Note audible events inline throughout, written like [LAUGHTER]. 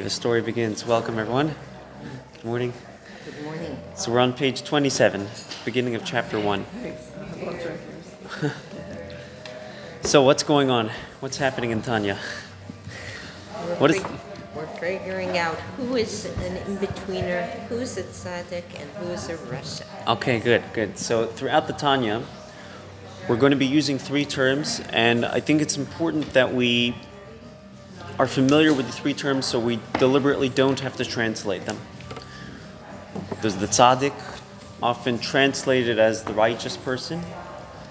The story begins. Welcome, everyone. Good morning. Good morning. So we're on page 27, beginning of chapter 1. [LAUGHS] so, what's going on? What's happening in Tanya? We're, What is- fig- we're figuring out who is an in-betweener, who's a tzaddik, and who's a rasha. Okay, good, good. So, throughout the Tanya, we're going to be using three terms, and I think it's important that we are familiar with the three terms so we deliberately don't have to translate them. There's the tzaddik, often translated as the righteous person,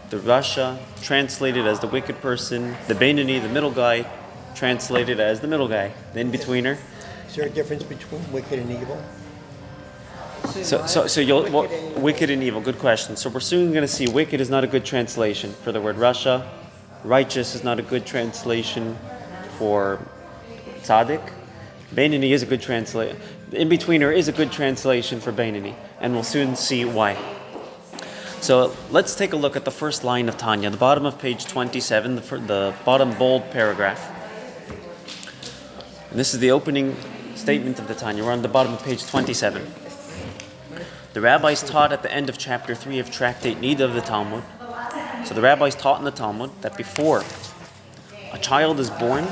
the rasha, translated as the wicked person, the Beinoni, the middle guy, translated as the middle guy, the in-betweener. Is there a difference between wicked and evil? So, so, so you'll wicked, wicked and evil. Good question. So we're soon going to see wicked is not a good translation for the word rasha. Righteous is not a good translation for tzaddik. Beinoni is a good translation. In betweener is a good translation for Beinoni, and we'll soon see why. So let's take a look at the first line of Tanya, the bottom of page 27, the, the bottom bold paragraph. And this is the opening statement of the Tanya. We're on the bottom of page 27. The rabbis taught at the end of chapter 3 of Tractate Niddah of the Talmud. So the rabbis taught in the Talmud that before a child is born,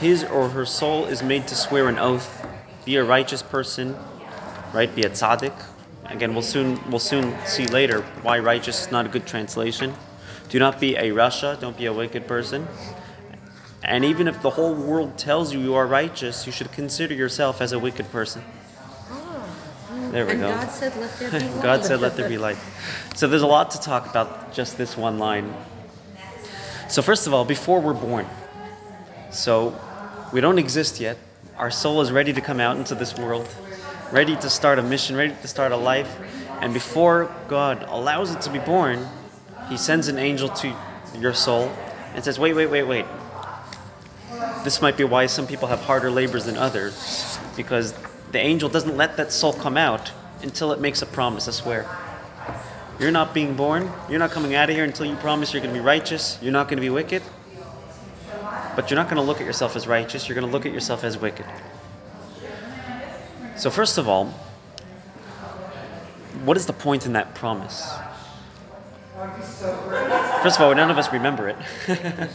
his or her soul is made to swear an oath, be a righteous person, right? Be a tzaddik. Again, we'll soon we'll soon see later why righteous is not a good translation. Do not be a rasha, don't be a wicked person. And even if the whole world tells you you are righteous, you should consider yourself as a wicked person. Oh. There we and go. God said, let there be light. [LAUGHS] God said, let there be light. So there's a lot to talk about just this one line. So, first of all, before we're born, so we don't exist yet. Our soul is ready to come out into this world, ready to start a mission, ready to start a life. And before God allows it to be born, He sends an angel to your soul and says, wait, wait, wait, wait. This might be why some people have harder labors than others, because the angel doesn't let that soul come out until it makes a promise, a swear. You're not being born, you're not coming out of here until you promise you're going to be righteous, you're not going to be wicked. But you're not going to look at yourself as righteous, you're going to look at yourself as wicked. So, first of all, what is the point in that promise? First of all, none of us remember it. [LAUGHS]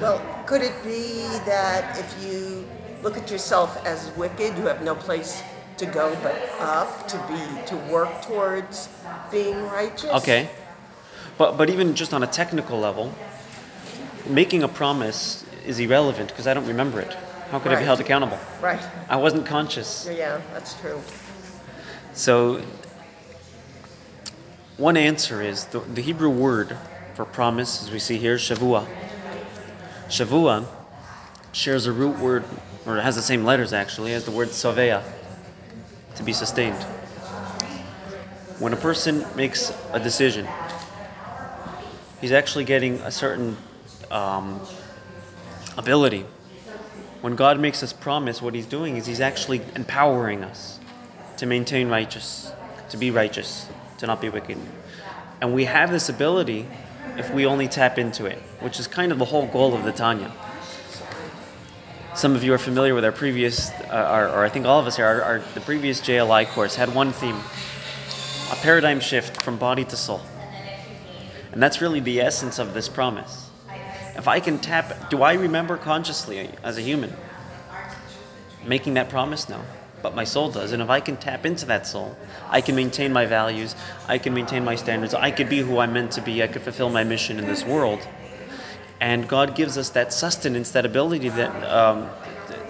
Well, could it be that if you look at yourself as wicked, you have no place to go but up to be to work towards being righteous? Okay. But, but even just on a technical level, making a promise is irrelevant because I don't remember it. How could I be held accountable? Right. I wasn't conscious. Yeah, that's true. So, one answer is the, the Hebrew word for promise, as we see here, shavua. Shavua shares a root word, or it has the same letters actually, as the word savea, to be sustained. When a person makes a decision, he's actually getting a certain um, ability. When God makes us promise, what He's doing is He's actually empowering us to maintain righteous, to be righteous, to not be wicked. And we have this ability if we only tap into it, which is kind of the whole goal of the Tanya. Some of you are familiar with our previous, uh, or, or I think all of us here, our, our, the previous JLI course had one theme a paradigm shift from body to soul. And that's really the essence of this promise. If I can tap, do I remember consciously as a human making that promise? No. But my soul does. And if I can tap into that soul, I can maintain my values, I can maintain my standards, I could be who I'm meant to be, I could fulfill my mission in this world. And God gives us that sustenance, that ability that, um,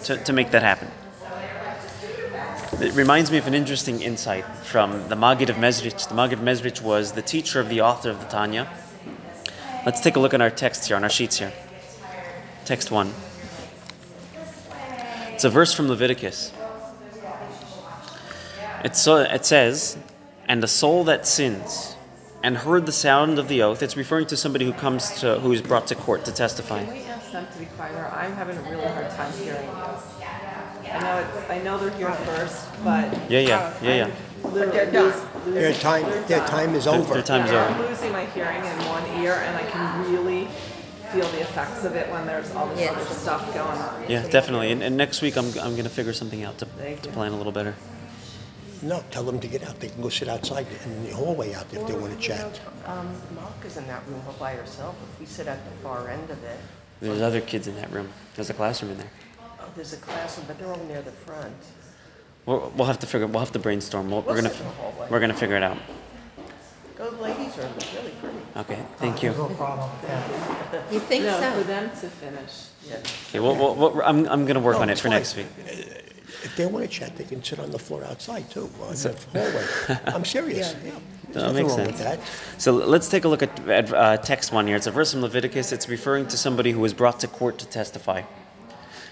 to, to make that happen. It reminds me of an interesting insight from the Maggid of Mezrich. The Maggid of Mezrich was the teacher of the author of the Tanya. Let's take a look at our text here, on our sheets here. Text 1. It's a verse from Leviticus. It, so, it says, And the soul that sins and heard the sound of the oath, it's referring to somebody who comes to, who is brought to court to testify. Can we ask them to be quieter? I'm having a really hard time hearing you. I know it, I know they're here first, but. Yeah, yeah, yeah, yeah. Literally they're done. lose- Their time, they're their done. time is Their- over. their time is Yeah, over. I'm losing my hearing in one ear and I can really feel the effects of it when there's all this Yes. other stuff going on. Yeah, definitely. And, and next week I'm, I'm going to figure something out to, Thank to you. plan a little better. No, tell them to get out. They can go sit outside in the hallway out there if they want to chat. Um, is in that room all by herself. If we sit at the far end of it, There's other kids in that room. There's a classroom in there. oh, there's a classroom, but they're all near the front. We'll, we'll have to figure. We'll have to brainstorm. We'll, we're We'll gonna sit in the hallway. we're gonna figure it out. Go to the ladies' room. It's really pretty. Okay. Thank you. No problem. Yeah. You think No, for so? them to finish. Yeah. Okay. Well, we'll, we'll, I'm I'm gonna work No, on it it's for next week. If they want to chat, they can sit on the floor outside too, in the hallway. [LAUGHS] I'm serious. Yeah. There's That nothing makes wrong with sense. that. So let's take a look at, at uh, text one here. It's a verse from Leviticus. It's referring to somebody who was brought to court to testify.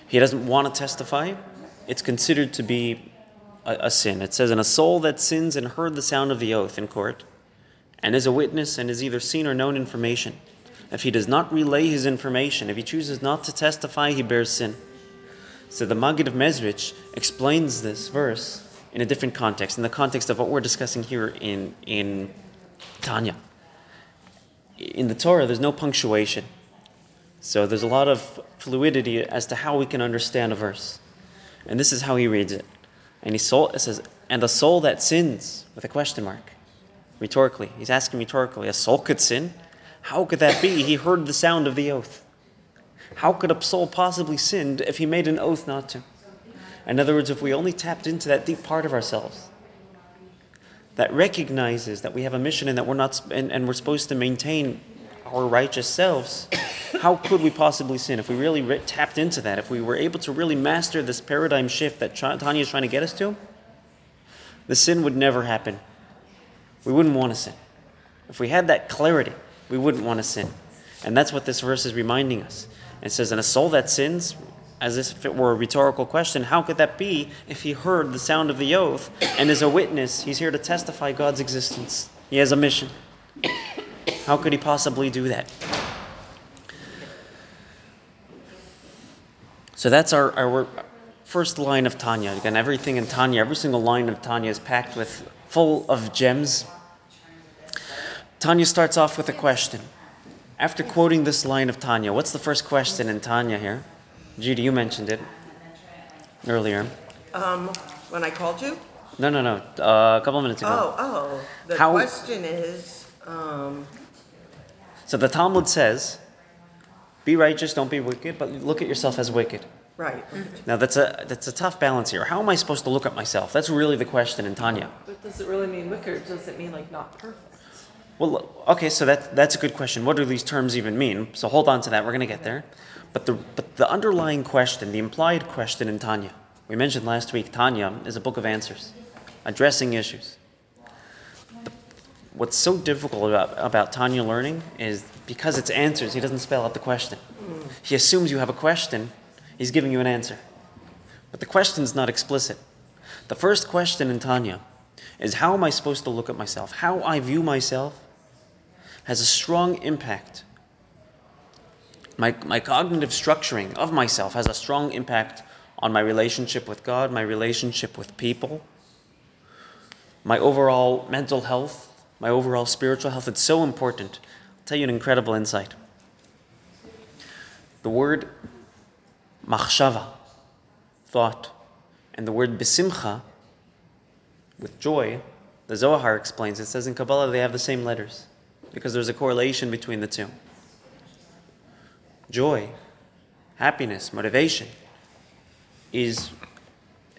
He doesn't want to testify. It's considered to be a, a sin. It says, "And a soul that sins and heard the sound of the oath in court, and is a witness and is either seen or known information. If he does not relay his information, if he chooses not to testify, he bears sin." So the Maggid of Mezrich explains this verse in a different context, in the context of what we're discussing here in, in Tanya. In the Torah, there's no punctuation. So there's a lot of fluidity as to how we can understand a verse. And this is how he reads it. And he soul, it says, and the soul that sins, with a question mark, rhetorically. He's asking rhetorically, a soul could sin? How could that be? He heard the sound of the oath. How could a soul possibly sin if he made an oath not to? In other words, if we only tapped into that deep part of ourselves that recognizes that we have a mission and that we're not and, and we're supposed to maintain our righteous selves, how could we possibly sin if we really re- tapped into that? If we were able to really master this paradigm shift that Tanya is trying to get us to, the sin would never happen. We wouldn't want to sin. If we had that clarity, we wouldn't want to sin. And that's what this verse is reminding us. It says, And a soul that sins, as if it were a rhetorical question, how could that be if he heard the sound of the oath and is a witness? He's here to testify God's existence. He has a mission. How could he possibly do that? So that's our, our first line of Tanya. Again, everything in Tanya, every single line of Tanya is packed with full of gems. Tanya starts off with a question. After quoting this line of Tanya, what's the first question in Tanya here? Judy, you mentioned it earlier. Um, when I called you? No, no, no. Uh, a couple of minutes ago. Oh, oh. The How- question is, um, So the Talmud says, "Be righteous, don't be wicked, but look at yourself as wicked." right. Now that's a that's a tough balance here. How am I supposed to look at myself? That's really the question in Tanya. But does it really mean wicked or does it mean like not perfect? Well, okay, so that that's a good question. What do these terms even mean? So hold on to that. We're going to get there. But the but the underlying question, the implied question in Tanya, we mentioned last week. Tanya is a book of answers, addressing issues. The- what's so difficult about about Tanya learning is because it's answers. He doesn't spell out the question. He assumes you have a question. He's giving you an answer, but the question's not explicit. The first question in Tanya is how am I supposed to look at myself? How I view myself has a strong impact. My, my cognitive structuring of myself has a strong impact on my relationship with God, my relationship with people, my overall mental health, my overall spiritual health. It's so important. I'll tell you an incredible insight. The word machshava, thought, and the word besimcha, with joy, the Zohar explains, it says in Kabbalah they have the same letters because there's a correlation between the two. Joy, happiness, motivation is,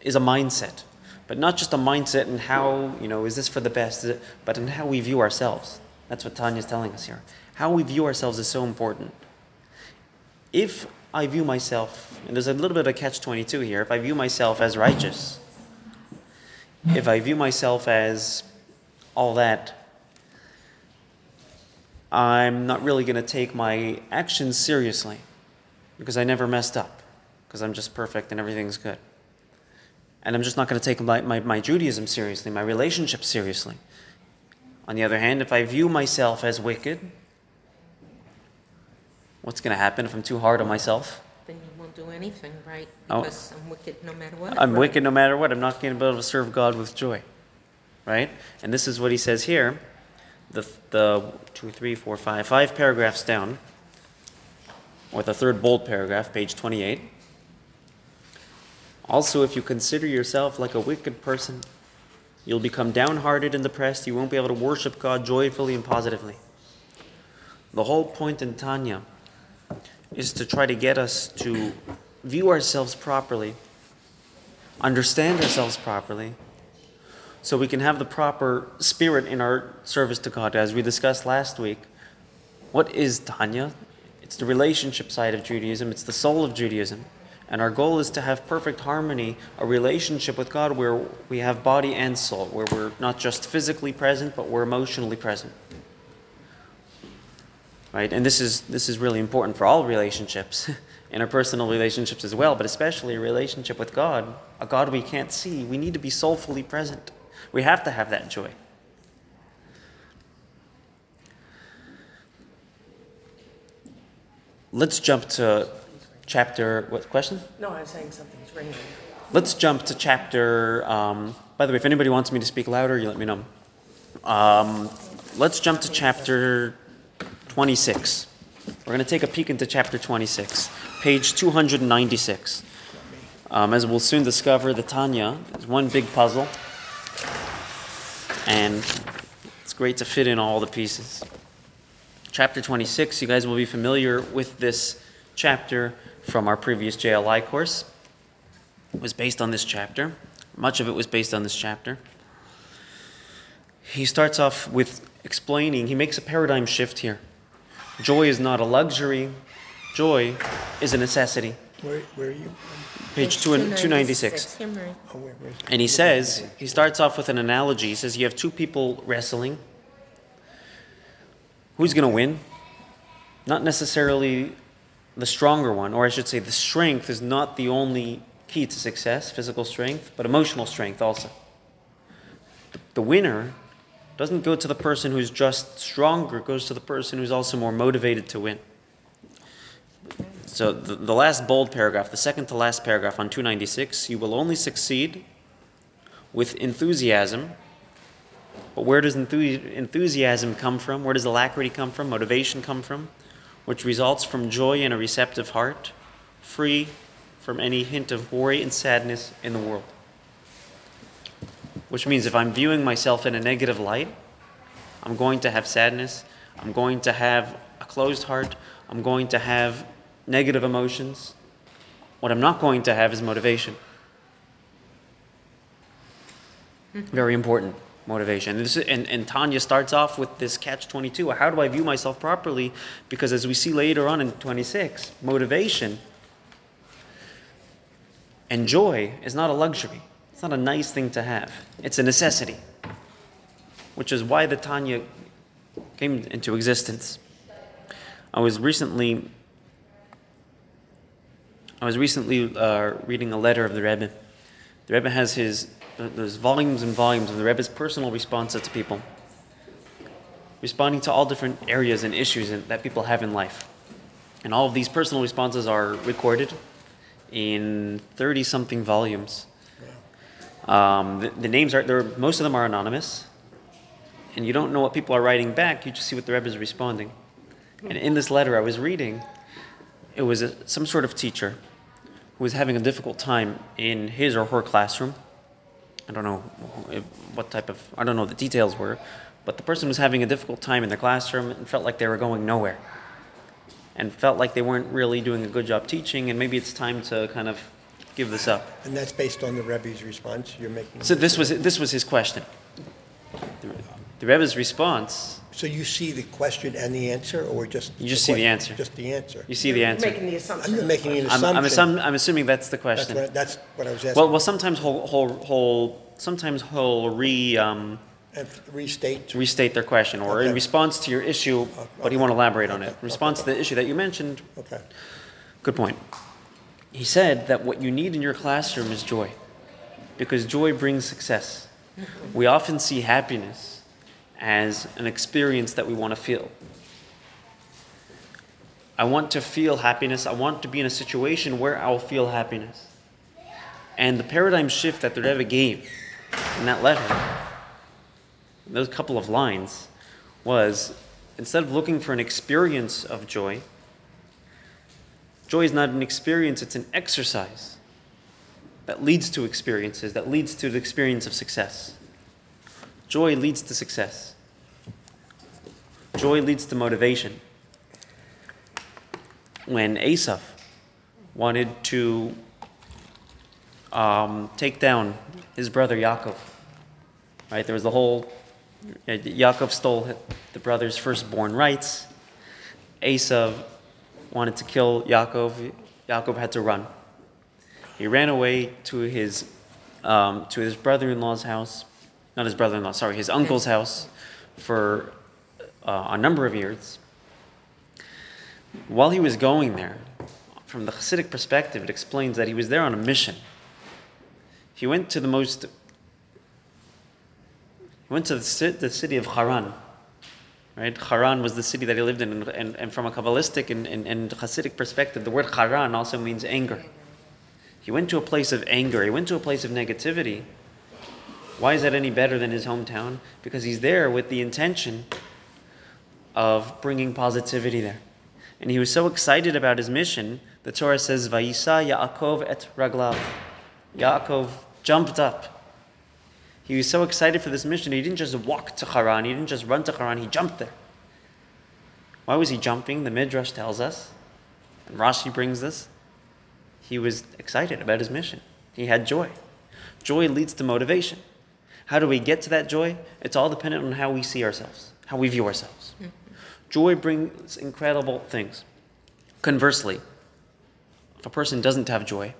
is a mindset, but not just a mindset in how, you know, is this for the best, it- but in how we view ourselves. That's what Tanya's telling us here. How we view ourselves is so important. If I view myself, and there's a little bit of a catch 22 here, if I view myself as righteous, if I view myself as all that, I'm not really going to take my actions seriously because I never messed up, because I'm just perfect and everything's good. And I'm just not going to take my, my, my Judaism seriously, my relationship seriously. On the other hand, if I view myself as wicked, what's going to happen if I'm too hard on myself? Then you won't do anything right Oh. because I'm wicked no matter what. I'm wicked no matter what. I'm not going to be able to serve God with joy. Right? And this is what he says here. The, the two, three, four, five, five paragraphs down. or the third bold paragraph, page 28. Also, if you consider yourself like a wicked person, you'll become downhearted and depressed. You won't be able to worship God joyfully and positively. The whole point in Tanya is to try to get us to view ourselves properly, understand ourselves properly, so we can have the proper spirit in our service to God. As we discussed last week, what is Tanya? It's the relationship side of Judaism, it's the soul of Judaism. And our goal is to have perfect harmony, a relationship with God where we have body and soul, where we're not just physically present, but we're emotionally present. Right? And this is this is really important for all relationships, [LAUGHS] interpersonal relationships as well, but especially a relationship with God, a God we can't see. We need to be soulfully present. We have to have that joy. Let's jump to chapter. What question? No, I was saying something's ringing. Let's jump to chapter. Um, by the way, if anybody wants me to speak louder, you let me know. Um, let's jump to chapter 26. We're going to take a peek into chapter 26, page 296. Um, as we'll soon discover, the Tanya is one big puzzle, and it's great to fit in all the pieces. Chapter 26, you guys will be familiar with this chapter from our previous JLI course. It was based on this chapter. Much of it was based on this chapter. He starts off with explaining, he makes a paradigm shift here. Joy is not a luxury, joy is a necessity. Where, where are you? Page 2 296. Himmery. Oh. And he says, he starts off with an analogy. He says, You have two people wrestling. Who's going to win? Not necessarily the stronger one, or I should say, the strength is not the only key to success, physical strength, but emotional strength also. The winner doesn't go to the person who's just stronger, it goes to the person who's also more motivated to win. So the, the last bold paragraph, the second to last paragraph on 296, you will only succeed with enthusiasm. But where does enthusiasm come from? Where does alacrity come from? Motivation come from? Which results from joy in a receptive heart, free from any hint of worry and sadness in the world. Which means if I'm viewing myself in a negative light, I'm going to have sadness, I'm going to have a closed heart, I'm going to have negative emotions. What I'm not going to have is motivation. Mm-hmm. Very important motivation. And, this is, and, and Tanya starts off with this catch 22. How do I view myself properly? Because as we see later on in 26, motivation and joy is not a luxury. It's not a nice thing to have. It's a necessity, which is why the Tanya came into existence. I was recently I was recently uh, reading a letter of the Rebbe. The Rebbe has his there's volumes and volumes of the Rebbe's personal responses to people, responding to all different areas and issues in, that people have in life. And all of these personal responses are recorded in 30 something volumes. Um, the, the names are, there, most of them are anonymous. And you don't know what people are writing back, you just see what the Rebbe is responding. And in this letter I was reading, it was a, some sort of teacher who was having a difficult time in his or her classroom. I don't know if, what type of, I don't know what the details were, but the person was having a difficult time in their classroom and felt like they were going nowhere. And felt like they weren't really doing a good job teaching, and maybe it's time to kind of give this up. And that's based on the Rebbe's response you're making? So this was this was his question. The, the Rebbe's response. So you see the question and the answer, or just? You just the see the question? answer. Just the answer? You see the You're answer. Making the assumption. I'm making an I'm, assumption. I'm, assum- I'm assuming that's the That's question. what, that's what I was asking. Well, well, sometimes he'll, he'll, he'll sometimes he'll re um, And restate, restate their question, or in Okay. response to your issue, but he won't elaborate on it. In response to the issue that you mentioned, okay. good point. He said that what you need in your classroom is joy, because joy brings success. We often see happiness as an experience that we want to feel. I want to feel happiness. I want to be in a situation where I'll feel happiness. And the paradigm shift that the Rebbe gave in that letter, in those couple of lines, was instead of looking for an experience of joy, Joy is not an experience, it's an exercise that leads to experiences, that leads to the experience of success. Joy leads to success. Joy leads to motivation. When Esav wanted to um, take down his brother Yaakov, right? There was the whole uh, Yaakov stole the brother's firstborn rights. Esav wanted to kill Yaakov. Yaakov had to run. He ran away to his um, to his brother-in-law's house, not his brother-in-law, sorry, his uncle's house, for uh, a number of years. While he was going there, from the Hasidic perspective, it explains that he was there on a mission. He went to the most he went to the, the city of Haran. Right? Haran was the city that he lived in, and, and, and from a Kabbalistic and, and, and Hasidic perspective, the word Haran also means anger. He went to a place of anger, he went to a place of negativity. Why is that any better than his hometown? Because he's there with the intention of bringing positivity there. And he was so excited about his mission, the Torah says, Vayisa Yaakov et Raglav. Yaakov jumped up. He was so excited for this mission, he didn't just walk to Haran, he didn't just run to Haran, he jumped there. Why was he jumping? The Midrash tells us, and Rashi brings this. He was excited about his mission. He had joy. Joy leads to motivation. How do we get to that joy? It's all dependent on how we see ourselves, how we view ourselves. Joy brings incredible things. Conversely, if a person doesn't have joy,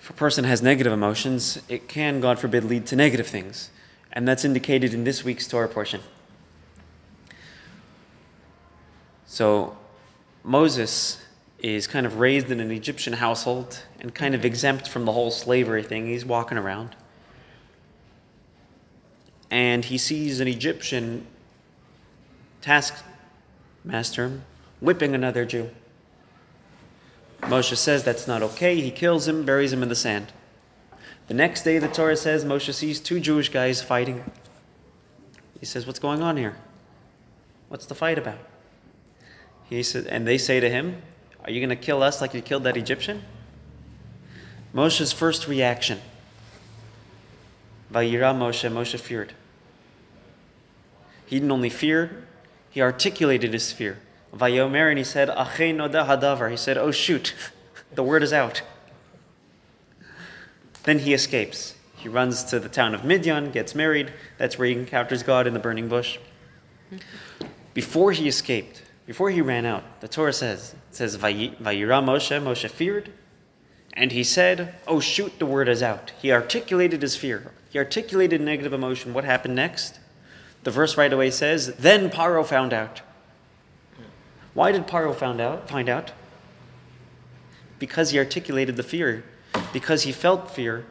if a person has negative emotions, it can, God forbid, lead to negative things. And that's indicated in this week's Torah portion. So, Moses is kind of raised in an Egyptian household and kind of mm-hmm. exempt from the whole slavery thing. He's walking around. And he sees an Egyptian taskmaster whipping another Jew. Moshe says that's not okay. He kills him, buries him in the sand. The next day, the Torah says Moshe sees two Jewish guys fighting. He says, What's going on here? What's the fight about? He said, and they say to him, Are you going to kill us like you killed that Egyptian? Moshe's first reaction, Vayira Moshe, Moshe feared. He didn't only fear, he articulated his fear. Vayomer, and he said, noda hadavar. He said, Oh shoot, [LAUGHS] the word is out. Then he escapes. He runs to the town of Midian, gets married. That's where he encounters God in the burning bush. Before he escaped, before he ran out, the Torah says, it says, Vayira Moshe, Moshe feared, and he said, Oh shoot, the word is out. He articulated his fear. He articulated negative emotion. What happened next? The verse right away says, Then Paro found out. Why did Paro found out, find out? Because he articulated the fear. Because he felt fear,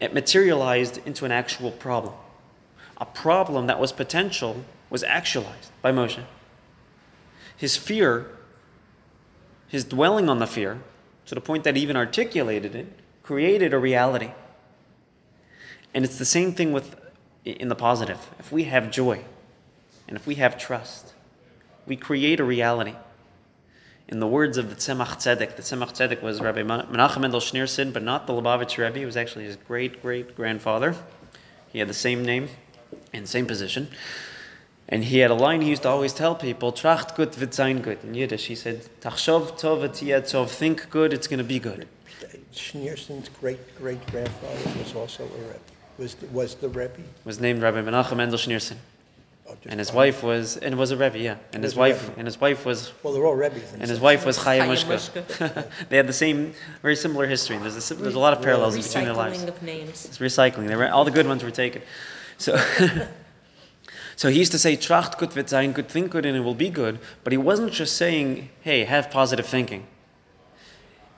it materialized into an actual problem. A problem that was potential was actualized by Moshe. His fear, his dwelling on the fear, to the point that he even articulated it, created a reality. And it's the same thing with in the positive. If we have joy and if we have trust, we create a reality. In the words of the Tzemach Tzedek, the Tzemach Tzedek was Rabbi Menachem Mendel Schneerson, but not the Lubavitch Rebbe. It was actually his great great grandfather. He had the same name and same position. And he had a line he used to always tell people, Tracht gut wird sein gut. In Yiddish, he said, Tachshov tov v'tiyah tov. Think good, it's going to be good. Schneerson's great-great-grandfather was also a Rebbe, was, was the Rebbe. Was named Rabbi Menachem Mendel Schneerson. Oh, And his fine. wife was, and was a Rebbe, yeah. And his wife, Rebbe. and his wife was Well, they're all Rebbes. and his wife was Chaya Chaya Mushka. [LAUGHS] they had the same, very similar history. There's a, there's a lot of parallels between their lives. Recycling of names. It's recycling. They were, all the good ones were taken. So, [LAUGHS] so he used to say, Tracht gut wird sein, good, think good, and it will be good. But he wasn't just saying, hey, have positive thinking.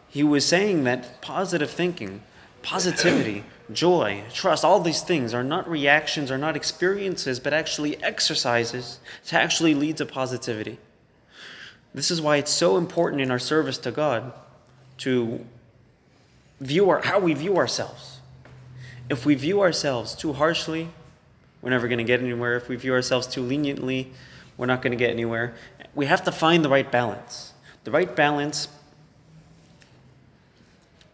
He was saying that positive thinking, positivity, [CLEARS THROAT] joy, trust, all these things are not reactions, are not experiences, but actually exercises to actually lead to positivity. This is why it's so important in our service to God to view our, how we view ourselves. If we view ourselves too harshly, we're never going to get anywhere. If we view ourselves too leniently, we're not going to get anywhere. We have to find the right balance. the right balance.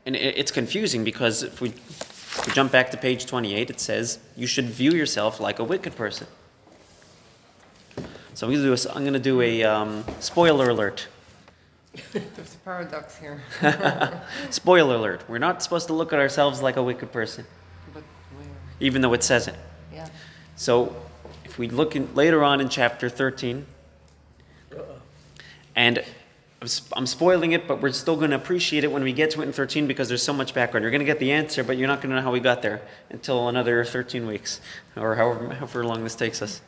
And it's confusing because if we, if we jump back to page 28, it says you should view yourself like a wicked person. So I'm gonna do a, I'm gonna do a um, spoiler alert. [LAUGHS] There's a paradox here. [LAUGHS] Spoiler alert. We're not supposed to look at ourselves like a wicked person, even though it says it. So if we look in, later on in chapter 13, and I'm, spoiling it, but we're still going to appreciate it when we get to it in 13 because there's so much background. You're going to get the answer, but you're not going to know how we got there until another 13 weeks or however, however long this takes us.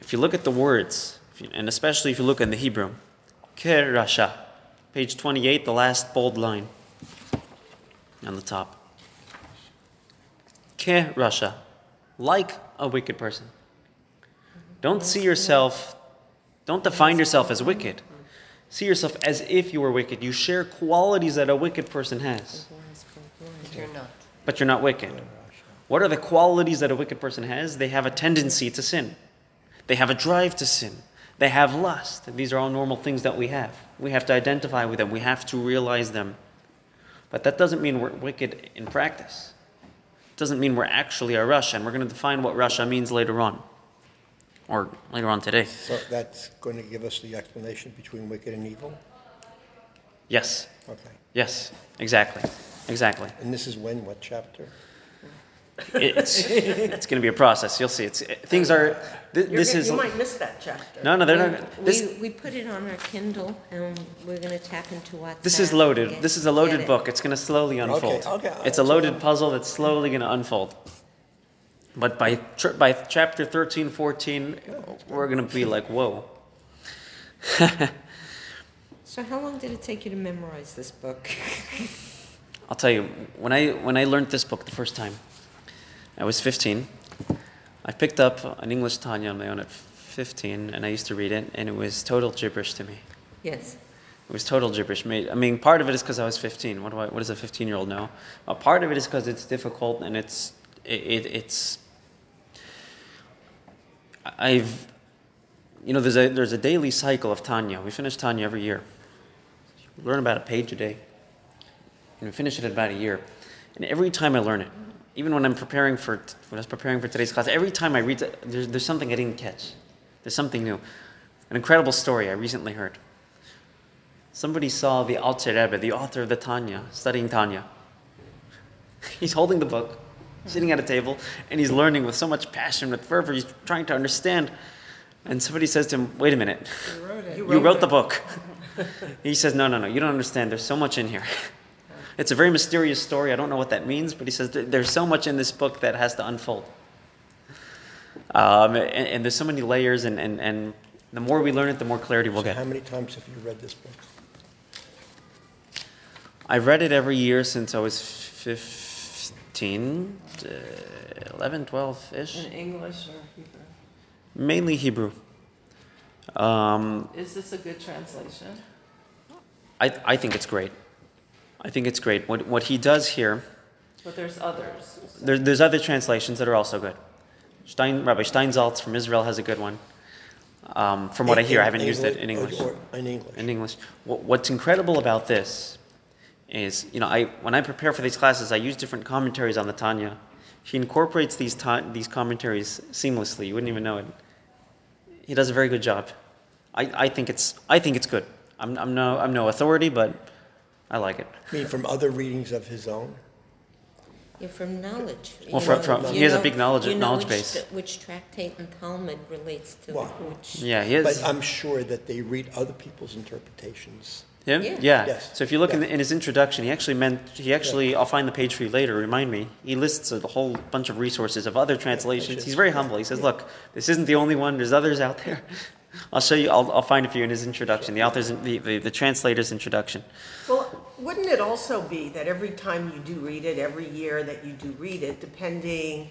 If you look at the words, you- and especially if you look in the Hebrew, Kerasha, page 28, the last bold line on the top. Kerasha, like a wicked person. Don't see yourself, don't define yourself as wicked. See yourself as if you were wicked. You share qualities that a wicked person has, But you're not. but you're not wicked. What are the qualities that a wicked person has? They have a tendency to sin, they have a drive to sin, they have lust. These are all normal things that we have. We have to identify with them, we have to realize them. But that doesn't mean we're wicked in practice. Doesn't mean we're actually a rasha, and we're going to define what rasha means later on, or later on today. So that's going to give us the explanation between wicked and evil? Yes, Okay. yes, exactly, exactly. And this is when, what chapter? It's [LAUGHS] it's going to be a process. You'll see. It's things are. Th- You're this get- is You might miss that chapter. no, no. They're And not. This We, we put it on our Kindle and we're gonna tap into WhatsApp. this is and loaded. get- This is a get loaded it. book. It's going to slowly unfold. okay, It's a loaded all. puzzle that's slowly going to unfold. But by tr- by chapter 13, 14, we're going to be like, whoa. [LAUGHS] So how long did it take you to memorize this book? I'll tell you, when I when I learned this book the first time, I was 15. I picked up an English Tanya on my own at 15, and I used to read it, and it was total gibberish to me. Yes. It was total gibberish. I mean, part of it is because I was 15. What do I? What does a 15 year old know? A part of it is because it's difficult and it's it, it, it's. I've, you know, there's a there's a daily cycle of Tanya. We finish Tanya every year. We learn about a page a day, and we finish it in about a year. And every time I learn it, even when I'm preparing for when I was preparing for today's class, every time I read there's there's something I didn't catch. There's something new. An incredible story I recently heard. Somebody saw the Alter Rebbe, the author of the Tanya, studying Tanya. [LAUGHS] He's holding the book, sitting at a table, and he's learning with so much passion, with fervor. He's trying to understand. And somebody says to him, Wait a minute. You wrote, the book. [LAUGHS] he says, No, no, no, you don't understand. There's so much in here. [LAUGHS] It's a very mysterious story. I don't know what that means, but he says there's so much in this book that has to unfold. Um, and, and there's so many layers, and, and, and the more we learn it, the more clarity we'll So get. how many times have you read this book? I've read it every year since I was 15, uh, 11, 12 ish. In English or Hebrew? Mainly Hebrew. Um, Is this a good translation? I, I think it's great. I think it's great. What, what he does here, But there's others. there, there's other translations that are also good. Stein, Rabbi Steinsaltz from Israel has a good one. Um, from what I hear, I haven't used it in English. or- In English. in English. What, what's incredible about this is, you know, I when I prepare for these classes, I use different commentaries on the Tanya. He incorporates these ta- these commentaries seamlessly. You wouldn't even know it. He does a very good job. I, I think it's I think it's good. I'm, I'm no I'm no authority, but I like it. I mean, from other readings of his own? Yeah, from knowledge. you Well, from- know- from- you he has a know- big knowledge- you know knowledge which base. t- Which tractate and Talmud relates to Well, which. Yeah, he is. But I'm sure that they read other people's interpretations. Him? Yeah. Yeah. Yes. So if you look in, Yeah. the, in his introduction, he actually meant he actually. I'll find the page for you later. Remind me. He lists a whole bunch of resources of other translations. He's very humble. He says, "Look, this isn't the only one. There's others out there." [LAUGHS] I'll show you. I'll, I'll find it for you in his introduction. The author's the, the, the translator's introduction. Well, wouldn't it also be that every time you do read it, every year that you do read it, depending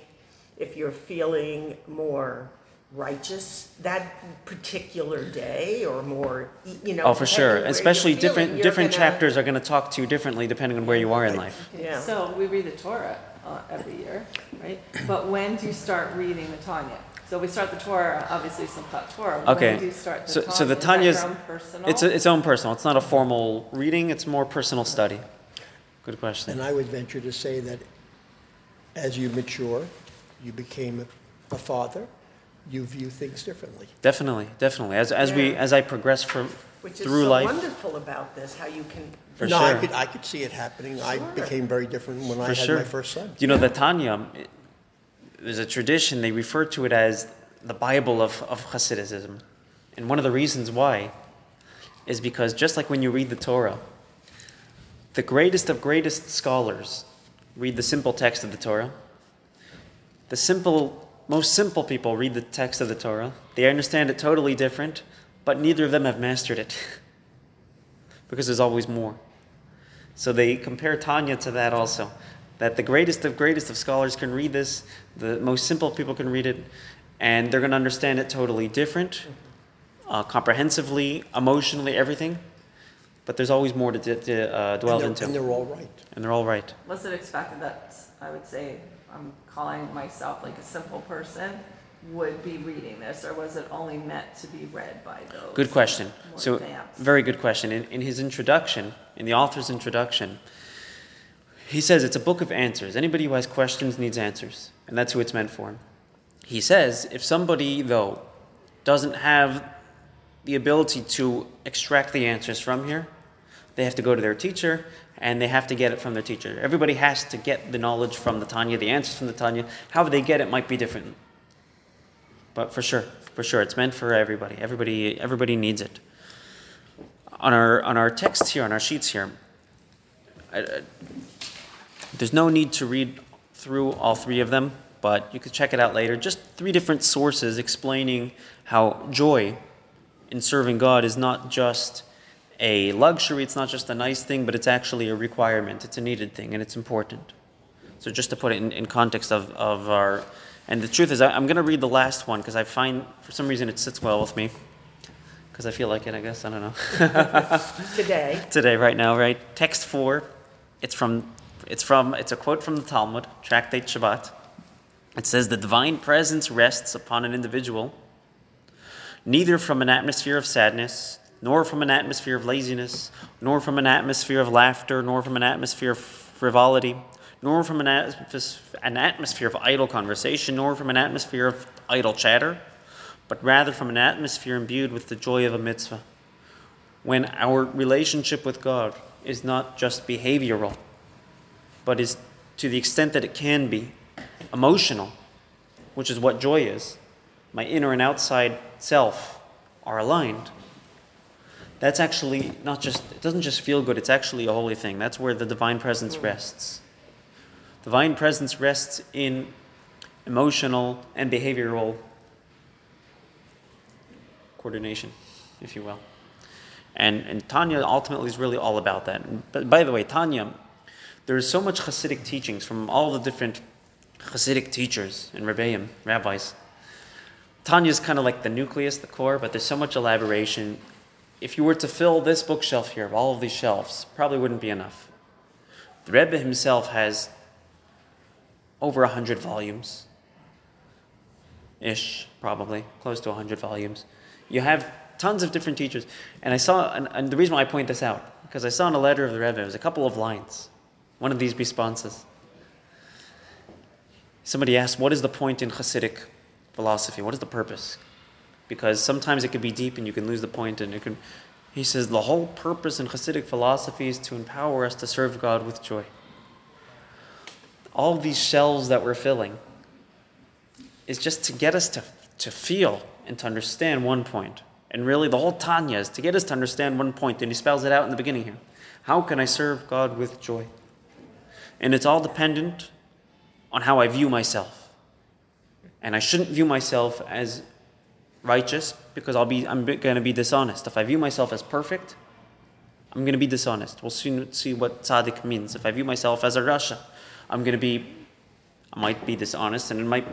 if you're feeling more righteous that particular day or more, you know? Oh, for sure. Especially you're feeling, different different gonna- chapters are going to talk to you differently depending on where you are in life. Yeah. So we read the Torah uh, every year, right? But when do you start reading the Tanya? So we start the Torah, obviously Simchat Torah. Okay. When do you start the So, so the Is that Tanya's your own personal? it's a, its own personal. It's not a formal reading. It's more personal study. Good question. And I would venture to say that as you mature, you became a father, you view things differently. Definitely, definitely. As as we Yeah. as I progress from through life. Which is through so life, wonderful about this, how you can, for no, I sure. could, I could see it happening. I Sure. became very different when I For had sure. my first son. You know, the Tanya, it- there's a tradition, they refer to it as the Bible of, of Hasidism. And one of the reasons why is because just like when you read the Torah, the greatest of greatest scholars read the simple text of the Torah. The simple, most simple people read the text of the Torah. They understand it totally different, but neither of them have mastered it. [LAUGHS] because there's always more. So they compare Tanya to that also. That the greatest of greatest of scholars can read this, the most simple people can read it, and they're going to understand it totally different, uh, comprehensively, emotionally, everything. But there's always more to, to uh, And dwell they're, into. and they're all right. and they're all right. Was it expected that, I would say, I'm calling myself like a simple person, would be reading this, or was it only meant to be read by those? Good question. more So, advanced? very good question. In, in his introduction, in the author's introduction, he says it's a book of answers. Anybody who has questions needs answers, and that's who it's meant for. He says if somebody, though, doesn't have the ability to extract the answers from here, they have to go to their teacher and they have to get it from their teacher. Everybody has to get the knowledge from the Tanya, the answers from the Tanya. How they get it might be different. But for sure, for sure, it's meant for everybody. Everybody, everybody needs it. On our on our text here, on our sheets here, I- I- there's no need to read through all three of them, but you could check it out later. Just three different sources explaining how joy in serving God is not just a luxury, it's not just a nice thing, but it's actually a requirement. It's a needed thing, and it's important. So just to put it in, in context of, of our, and the truth is, I, I'm going to read the last one because I find, for some reason, it sits well with me. Because I feel like it, I guess. I don't know. [LAUGHS] today, Today, right now, right? Text four. It's from, it's from, it's a quote from the Talmud, Tractate Shabbat. It says, The divine presence rests upon an individual, neither from an atmosphere of sadness, nor from an atmosphere of laziness, nor from an atmosphere of laughter, nor from an atmosphere of frivolity, nor from an, atmos- an atmosphere of idle conversation, nor from an atmosphere of idle chatter, but rather from an atmosphere imbued with the joy of a mitzvah. When our relationship with God is not just behavioral, but is to the extent that it can be emotional, which is what joy is. My inner and outside self are aligned. That's actually not just, it doesn't just feel good, it's actually a holy thing. That's where the divine presence mm. rests. Divine presence rests in emotional and behavioral coordination, if you will. And, and Tanya ultimately is really all about that. But by the way, Tanya, there is so much Hasidic teachings from all the different Hasidic teachers and Rebbeim, rabbis. Tanya is kind of like the nucleus, the core, but there's so much elaboration. If you were to fill this bookshelf here, all of these shelves, probably wouldn't be enough. The Rebbe himself has over 100 volumes ish, probably, close to 100 volumes. You have tons of different teachers. And I saw, and, and the reason why I point this out, because I saw in a letter of the Rebbe, it was a couple of lines, one of these responses. Somebody asked, What is the point in Hasidic philosophy? What is the purpose? Because sometimes it can be deep and you can lose the point, and it can. He says, The whole purpose in Hasidic philosophy is to empower us to serve God with joy. All these shells that we're filling is just to get us to, to feel and to understand one point. And really, the whole Tanya is to get us to understand one point. point, and he spells it out in the beginning here. How can I serve God with joy? And it's all dependent on how I view myself. And I shouldn't view myself as righteous because I'll be, I'm going to be dishonest. If I view myself as perfect, I'm going to be dishonest. We'll soon see what tzaddik means. If I view myself as a rasha, I'm going to be, I might be dishonest and it might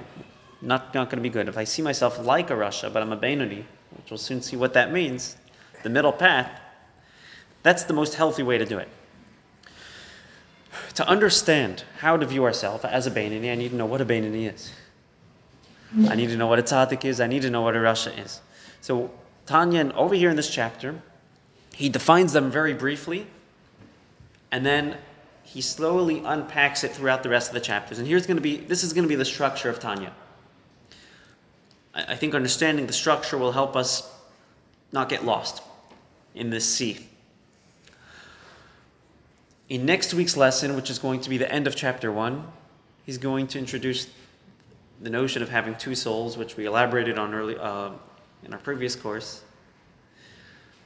not, not going to be good. If I see myself like a Rasha, but I'm a Beinoni, which we'll soon see what that means, the middle path, that's the most healthy way to do it. To understand how to view ourselves as a Beinoni, I need to know what a Beinoni is. I need to know what a tzaddik is. I need to know what a rasha is. So Tanya, over here in this chapter, he defines them very briefly, and then he slowly unpacks it throughout the rest of the chapters. And here's going to be this is going to be the structure of Tanya. I, I think understanding the structure will help us not get lost in this sea. In next week's lesson, which is going to be the end of chapter one, he's going to introduce the notion of having two souls, which we elaborated on early uh, in our previous course.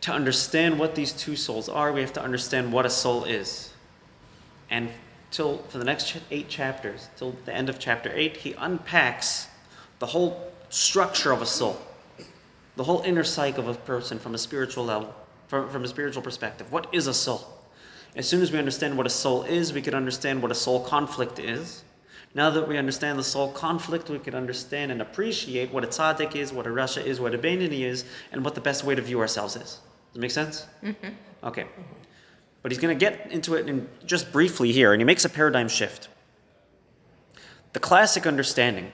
To understand what these two souls are, we have to understand what a soul is. And till for the next eight chapters, till the end of chapter eight, he unpacks the whole structure of a soul, the whole inner psyche of a person from a spiritual level, from, from a spiritual perspective. What is a soul? As soon as we understand what a soul is, we can understand what a soul conflict is. Now that we understand the soul conflict, we can understand and appreciate what a tzaddik is, what a rasha is, what a Beinoni is, and what the best way to view ourselves is. Does it make sense? Mm-hmm. Okay. But he's going to get into it in just briefly here, and he makes a paradigm shift. The classic understanding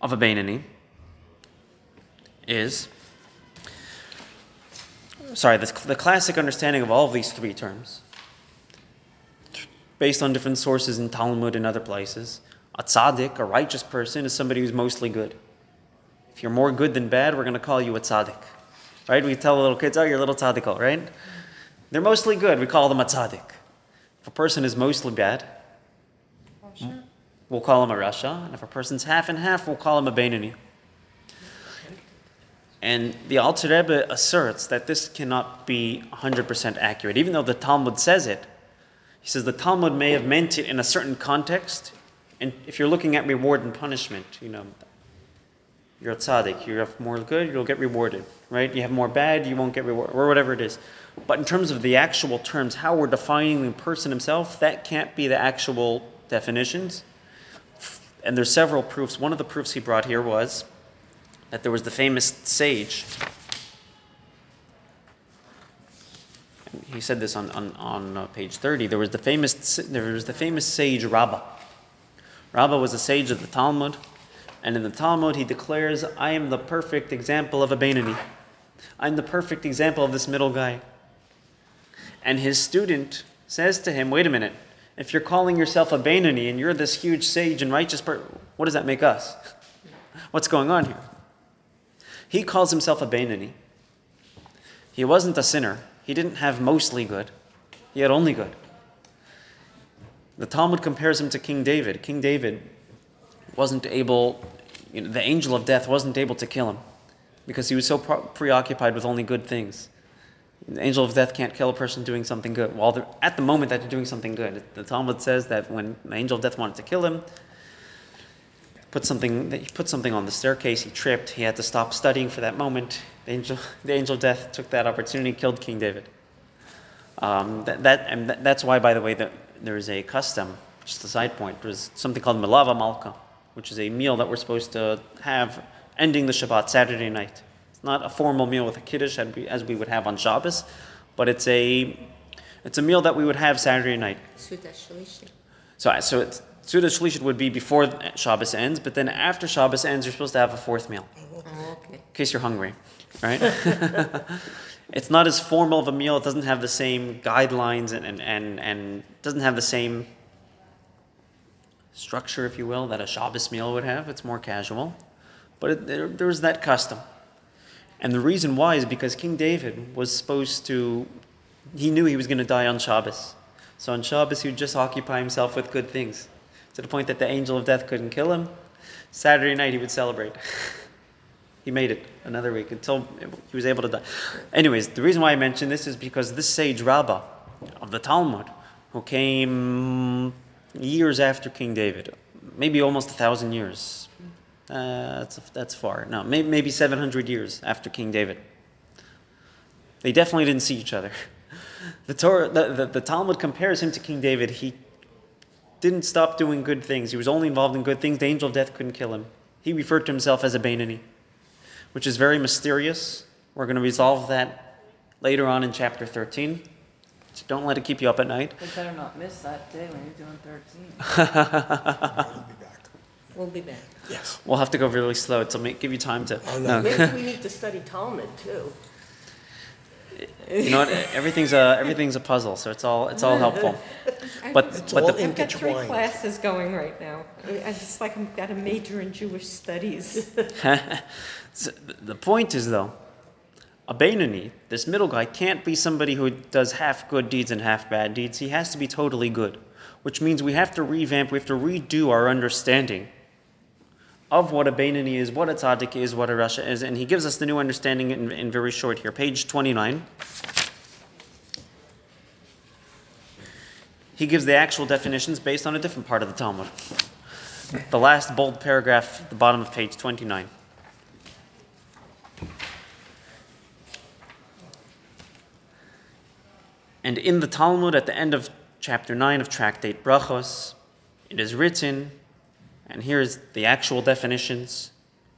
of a Beinoni is sorry, the, the classic understanding of all of these three terms, based on different sources in Talmud and other places, a tzaddik, a righteous person, is somebody who's mostly good. If you're more good than bad, we're going to call you a tzaddik. Right? We tell the little kids, oh, you're a little tzaddikal, right? They're mostly good. We call them a tzaddik. If a person is mostly bad, we'll call him a rasha. And if a person's half and half, we'll call him a Beinoni. And the Alter Rebbe asserts that this cannot be 100% accurate, even though the Talmud says it. He says the Talmud may have meant it in a certain context, and if you're looking at reward and punishment, you know, you're a tzaddik, you have more good, you'll get rewarded, right? You have more bad, you won't get rewarded, or whatever it is. But in terms of the actual terms, how we're defining the person himself, that can't be the actual definitions. And there's several proofs. One of the proofs he brought here was that there was the famous sage. He said this on, on, on uh, page 30. There was the famous there was the famous sage Rabbah. Rabbah was a sage of the Talmud, and in the Talmud he declares, "I am the perfect example of a Beinoni. I'm the perfect example of this middle guy." And his student says to him, "Wait a minute. If you're calling yourself a Beinoni and you're this huge sage and righteous person, what does that make us? What's going on here?" He calls himself a Beinoni. He wasn't a sinner. He didn't have mostly good. He had only good. The Talmud compares him to King David. King David wasn't able, you know, the angel of death wasn't able to kill him because he was so preoccupied with only good things. The angel of death can't kill a person doing something good. While at the moment that they're doing something good, the Talmud says that when the angel of death wanted to kill him, put something he put something on the staircase he tripped he had to stop studying for that moment. The angel [LAUGHS] the angel of death took that opportunity killed king david. Um, that, that and that's why by the way that there is a custom just a side point there's something called melava malka which is a meal that we're supposed to have ending the shabbat saturday night. It's not a formal meal with a kiddush as we, as we would have on shabbos but it's a it's a meal that we would have saturday night. So, so it's Seudah Shlishit would be before Shabbos ends, but then after Shabbos ends, you're supposed to have a fourth meal. Oh, okay. In case you're hungry, right? [LAUGHS] it's not as formal of a meal. It doesn't have the same guidelines and, and, and, and doesn't have the same structure, if you will, that a Shabbos meal would have. It's more casual. But it, there, there was that custom. And the reason why is because King David was supposed to, he knew he was going to die on Shabbos. So on Shabbos, he would just occupy himself with good things to the point that the angel of death couldn't kill him. Saturday night he would celebrate. [LAUGHS] he made it another week until he was able to die. Anyways, the reason why I mention this is because this sage Rabbah of the Talmud, who came years after King David, maybe almost a thousand years. Uh, that's, that's far. No, maybe, maybe 700 years after King David. They definitely didn't see each other. [LAUGHS] The, Torah, the, the, the Talmud compares him to King David. He didn't stop doing good things. He was only involved in good things. The angel of death couldn't kill him. He referred to himself as a Beinoni, which is very mysterious. We're going to resolve that later on in chapter 13. So don't let it keep you up at night. We better not miss that day when you're doing thirteen. We'll be back. We'll be back. Yes. We'll have to go really slow to make, give you time to. Oh, no. Maybe [LAUGHS] we need to study Talmud too. You know what? [LAUGHS] Everything's a everything's a puzzle, so it's all it's all helpful. [LAUGHS] But It's but all the, in- I've got three Intertwined. classes going right now. I- It's like I've got a major in Jewish studies. [LAUGHS] So the point is though, a Beinoni, this middle guy, can't be somebody who does half good deeds and half bad deeds. He has to be totally good, which means we have to revamp, we have to redo our understanding of what a Beinoni is, what a tzaddik is, what a Rasha is, and he gives us the new understanding in, in very short here. Page 29. He gives the actual definitions based on a different part of the Talmud. The last bold paragraph at the bottom of page 29. And in the Talmud, at the end of chapter 9 of Tractate Brachos, it is written, and here's the actual definitions,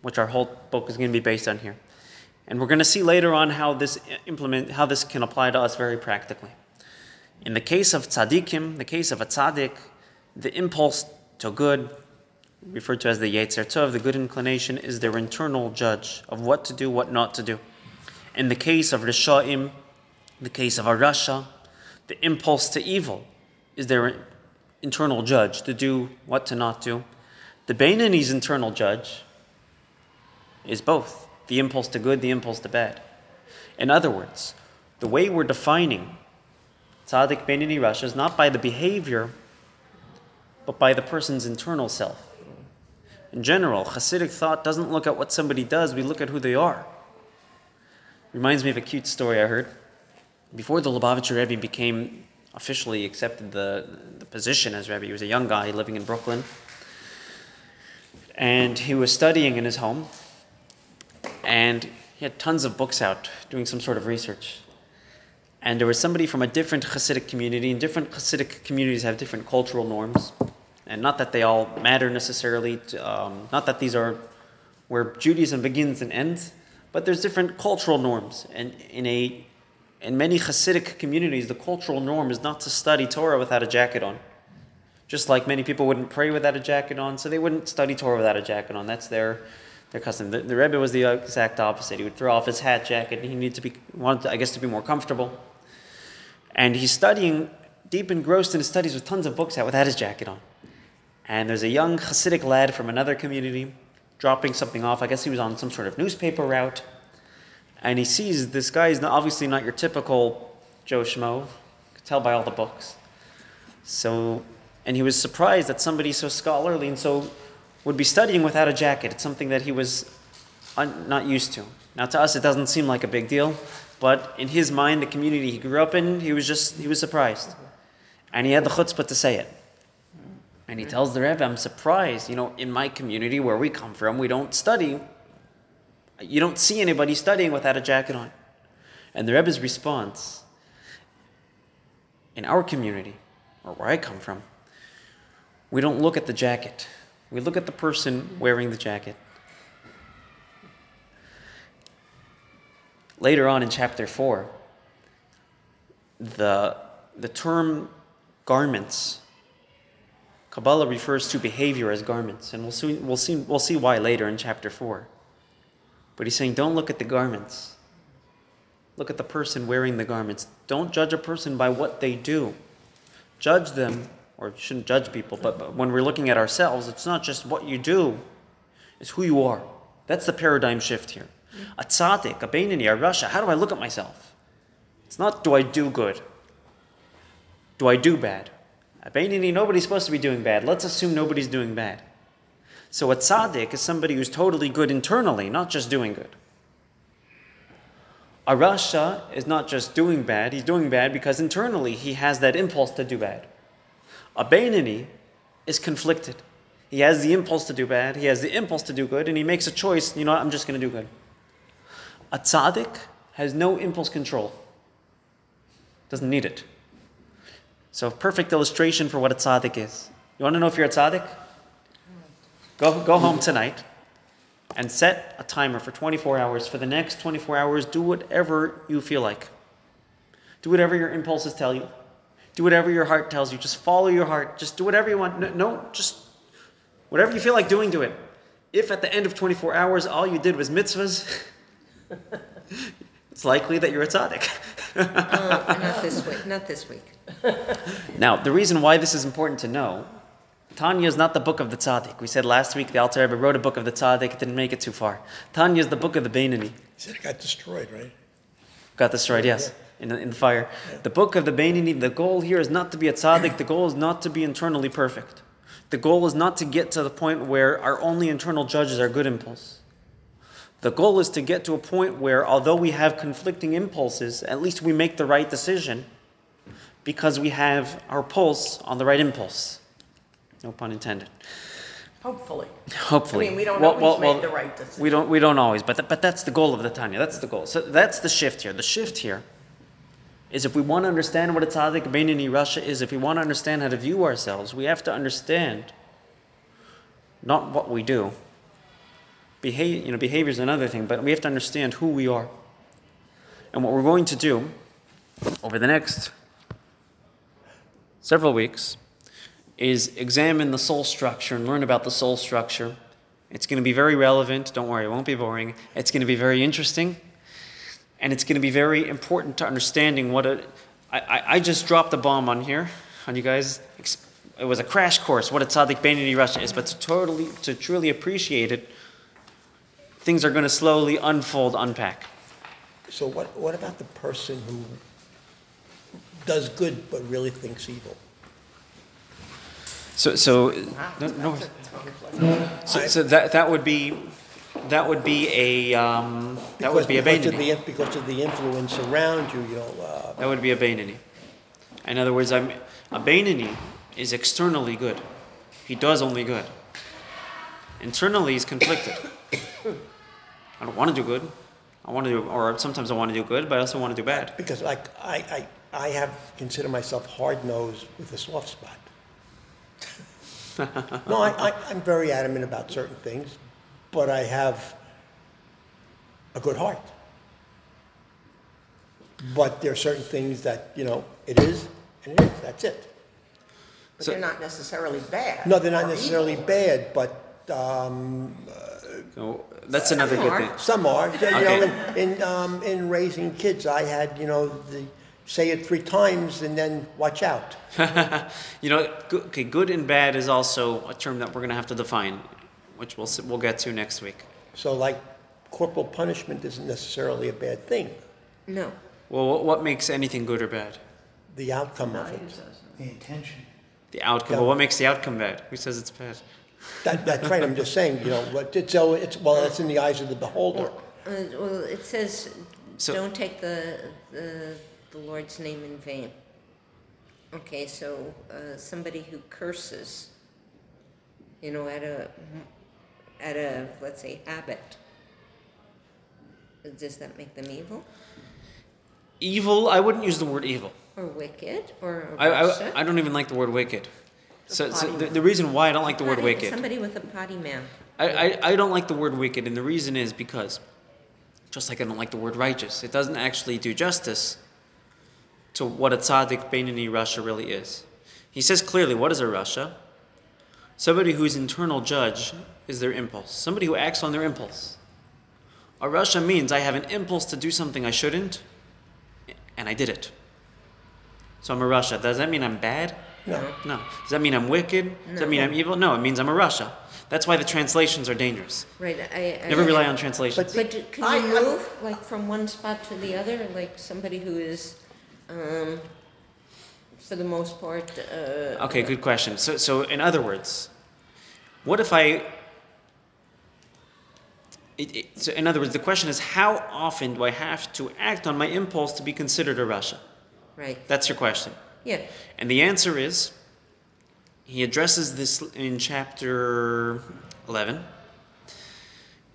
which our whole book is going to be based on here. And we're going to see later on how this implement, how this can apply to us very practically. In the case of tzaddikim, the case of a tzaddik, the impulse to good, referred to as the yetzer tov, the good inclination, is their internal judge of what to do, what not to do. In the case of reshaim, the case of a rasha, the impulse to evil is their internal judge to do what to not do. The Beinoni's internal judge is both the impulse to good, the impulse to bad. In other words, the way we're defining tzaddik, Beinoni, rasha is not by the behavior, but by the person's internal self. In general, Hasidic thought doesn't look at what somebody does, we look at who they are. Reminds me of a cute story I heard. Before the Lubavitcher Rebbe became officially accepted the, the position as Rebbe, he was a young guy living in Brooklyn. And he was studying in his home. And he had tons of books out doing some sort of research. And there was somebody from a different Hasidic community, and different Hasidic communities have different cultural norms. And not that they all matter necessarily, to, um, not that these are where Judaism begins and ends, but there's different cultural norms. And in a in many Hasidic communities, the cultural norm is not to study Torah without a jacket on. Just like many people wouldn't pray without a jacket on, so they wouldn't study Torah without a jacket on. That's their their custom. The, the Rebbe was the exact opposite. He would throw off his hat jacket. He needed to be wanted, I guess, to be more comfortable. And he's studying, deep engrossed in his studies, with tons of books out without his jacket on. And there's a young Hasidic lad from another community dropping something off. I guess he was on some sort of newspaper route. And he sees this guy is not, obviously not your typical Joe Schmo. You tell by all the books. So, and he was surprised that somebody so scholarly and so would be studying without a jacket. It's something that he was un, not used to. Now, to us, it doesn't seem like a big deal, but in his mind, the community he grew up in, he was just he was surprised, and he had the chutzpah to say it. And he tells the Rebbe, "I'm surprised. You know, in my community where we come from, we don't study. You don't see anybody studying without a jacket on." And the Rebbe's response, in our community, or where I come from, we don't look at the jacket. We look at the person wearing the jacket. Later on in chapter 4, the, the term garments, Kabbalah refers to behavior as garments, and we'll see, we'll, see, we'll see why later in chapter 4. But he's saying, don't look at the garments. Look at the person wearing the garments. Don't judge a person by what they do. Judge them, or shouldn't judge people, but, but when we're looking at ourselves, it's not just what you do, it's who you are. That's the paradigm shift here. A tzaddik, a Beinoni, a Rasha, how do I look at myself? It's not do I do good? Do I do bad? A Beinoni, nobody's supposed to be doing bad. Let's assume nobody's doing bad. So a tzaddik is somebody who's totally good internally, not just doing good. A Rasha is not just doing bad, he's doing bad because internally he has that impulse to do bad. A Beinoni is conflicted. He has the impulse to do bad, he has the impulse to do good, and he makes a choice, you know what, I'm just going to do good. A tzaddik has no impulse control, doesn't need it. So, perfect illustration for what a tzaddik is. You want to know if you're a tzaddik? Go, go home tonight and set a timer for 24 hours. For the next 24 hours, do whatever you feel like. Do whatever your impulses tell you. Do whatever your heart tells you. Just follow your heart. Just do whatever you want. No, no just whatever you feel like doing, do it. If at the end of 24 hours all you did was mitzvahs, [LAUGHS] it's likely that you're a tzaddik. Uh, not this [LAUGHS] week, not this week. Now, the reason why this is important to know, Tanya is not the book of the tzaddik. We said last week the Alter Rebbe wrote a book of the tzaddik, it didn't make it too far. Tanya is the book of the Beinoni. He said it got destroyed, right? Got destroyed, right, yes, in the, in the fire. The book of the Beinoni, the goal here is not to be a tzaddik, the goal is not to be internally perfect. The goal is not to get to the point where our only internal judges are good impulse. The goal is to get to a point where, although we have conflicting impulses, at least we make the right decision because we have our pulse on the right impulse. No pun intended. Hopefully. Hopefully. I mean, we don't always make the right decision. We don't. We don't always, but th- but that's the goal of the Tanya. That's the goal. So that's the shift here. The shift here is if we want to understand what a tzaddik Beinoni Rasha is, if we want to understand how to view ourselves, we have to understand not what we do. Behavior, you know, behavior is another thing, but we have to understand who we are. And what we're going to do over the next several weeks is examine the soul structure and learn about the soul structure. It's going to be very relevant. Don't worry, it won't be boring. It's going to be very interesting. And it's going to be very important to understanding what a. I, I, I just dropped a bomb on here, on you guys. It was a crash course what a tzaddik Beinoni Rasha is, but to totally, to truly appreciate it, things are going to slowly unfold, unpack. So what, what about the person who does good but really thinks evil? So, so, no, no, so, so that, that would be, that would be a, um, that would be a Because- because of the- Because of the influence around you, you know, uh, That would be a Beinoni. In other words, I'm, a Beinoni is externally good. He does only good. Internally, he's conflicted. I don't want to do good. I want to do, or sometimes I want to do good, but I also want to do bad. because like, I, I, I have considered myself hard-nosed with a soft spot. [LAUGHS] No, I, I, I'm very adamant about certain things, but I have a good heart. But there are certain things that, you know, it is, and it is, that's it. But So- they're not necessarily bad. No, they're not or necessarily evil. bad, but, um, So that's another good thing. Some are. You know, Okay. in, in, um, in raising kids, I had, you know, the, say it three times and then watch out. [LAUGHS] You know, good, okay, good and bad is also a term that we're going to have to define, which we'll, s- we'll get to next week. So like corporal punishment isn't necessarily a bad thing, No. Well, what, what makes anything good or bad? the outcome of it. The intention. The outcome. Yeah. Well, what makes the outcome bad? Who says it's bad? That, that's right, I'm just saying, you know, but it's, so it's, well, it's in the eyes of the beholder. Uh, well, it says, So- don't take the, the, the Lord's name in vain. Okay, so, uh, somebody who curses, you know, at a, at a, let's say, habit, does that make them evil? Evil, I wouldn't use the word evil. Or wicked, or I, I, I don't even like the word wicked. So, so the, the reason why I don't like the word wicked, Somebody with a potty mouth. I, I, I don't like the word wicked, and the reason is because, just like I don't like the word righteous, it doesn't actually do justice to what a tzaddik Beinoni Rasha really is. He says clearly, what is a Rasha? Somebody whose internal judge is their impulse, somebody who acts on their impulse. A Rasha means I have an impulse to do something I shouldn't, and I did it. So I'm a Rasha. Does that mean I'm bad? No. No. Does that mean I'm wicked? No. Does that mean I'm evil? No, it means I'm a Rasha. That's why the translations are dangerous. Right, I. I- Never rely on translations. But do- can I- you I- move, like, from one spot to the other, like somebody who is, um, for the most part, uh. Okay, good question. So, so in other words, what if I? It, it, so in other words, the question is, how often do I have to act on my impulse to be considered a Rasha? Right, That's your question. yeah, And the answer is, he addresses this in chapter 11.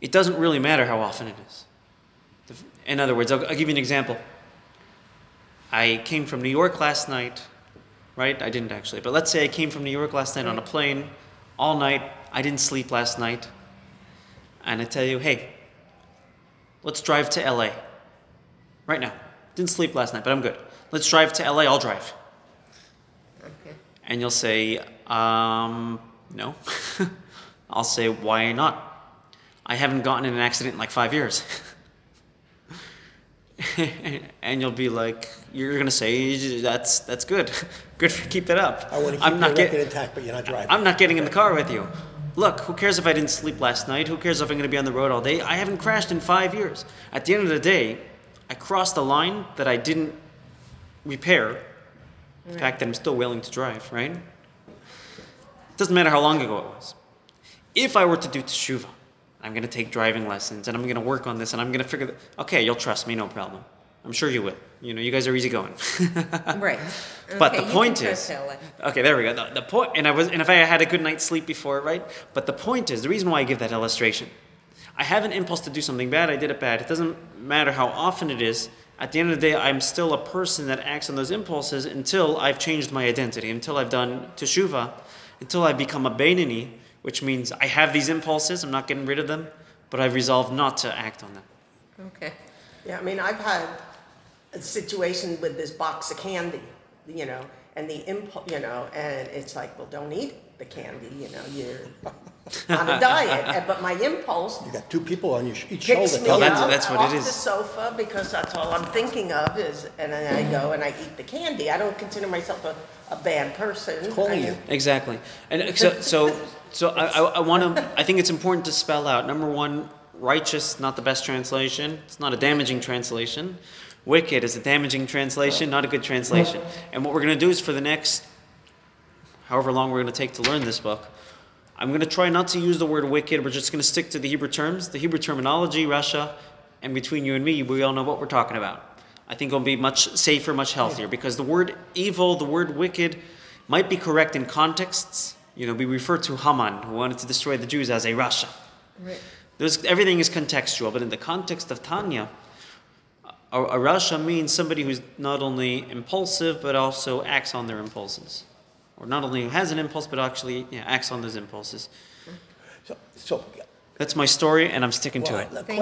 It doesn't really matter how often it is. In other words, I'll, I'll give you an example. I came from New York last night right? I didn't actually. But let's say I came from New York last night on a plane, all night. I didn't sleep last night. And I tell you, hey, let's drive to LA. Right now. Didn't sleep last night, but I'm good. Let's drive to LA. I'll drive. Okay. And you'll say, um, no. [LAUGHS] I'll say, why not? I haven't gotten in an accident in like five years. [LAUGHS] [LAUGHS] and you'll be like, you're gonna say, that's that's good. [LAUGHS] Good, keep that up. I want to keep I'm not get- intact, but you're not driving. I'm not getting in the car with you. Look, who cares if I didn't sleep last night? Who cares if I'm going to be on the road all day? I haven't crashed in five years. At the end of the day, I crossed a line that I didn't repair. The fact that I'm still willing to drive, right? It Doesn't matter how long ago it was. If I were to do teshuva, I'm going to take driving lessons and I'm going to work on this and I'm going to figure that, okay, you'll trust me, no problem. I'm sure you will. You know, you guys are easygoing. [LAUGHS] Right. But Okay, the point is, okay, there we go. The, the point, and I was, and if I had a good night's sleep before, right? But the point is, the reason why I give that illustration, I have an impulse to do something bad. I did it bad. It doesn't matter how often it is. At the end of the day, I'm still a person that acts on those impulses until I've changed my identity, until I've done teshuva, until I become a Beinoni, which means I have these impulses. I'm not getting rid of them, but I've resolved not to act on them. Okay. Yeah, I mean, I've had a situation with this box of candy, you know, and the impulse, you know, and it's like, well, don't eat the candy, you know, you're on a diet. And- But my impulse You got two people on your, sh- each picks shoulder. me Well, that's- up that's what off it the sofa because that's all I'm thinking of is, and then I go and I eat the candy. I don't consider myself a, a bad person. calling I- you. Exactly. And [LAUGHS] so, so, so I, I, I want to, I think it's important to spell out number one, righteous, not the best translation. It's not a damaging translation. Wicked is a damaging translation, not a good translation. And what we're going to do is for the next, however long we're going to take to learn this book, I'm going to try not to use the word wicked. We're just going to stick to the Hebrew terms, the Hebrew terminology, Rasha, and between you and me, we all know what we're talking about. I think it'll be much safer, much healthier, because the word evil, the word wicked, might be correct in contexts. You know, we refer to Haman, who wanted to destroy the Jews, as a Rasha. Right. There's, everything is contextual, but in the context of Tanya, a, a Rasha means somebody who's not only impulsive but also acts on their impulses, or not only has an impulse but actually yeah, acts on those impulses. So, so, That's my story, and I'm sticking to it. the Thank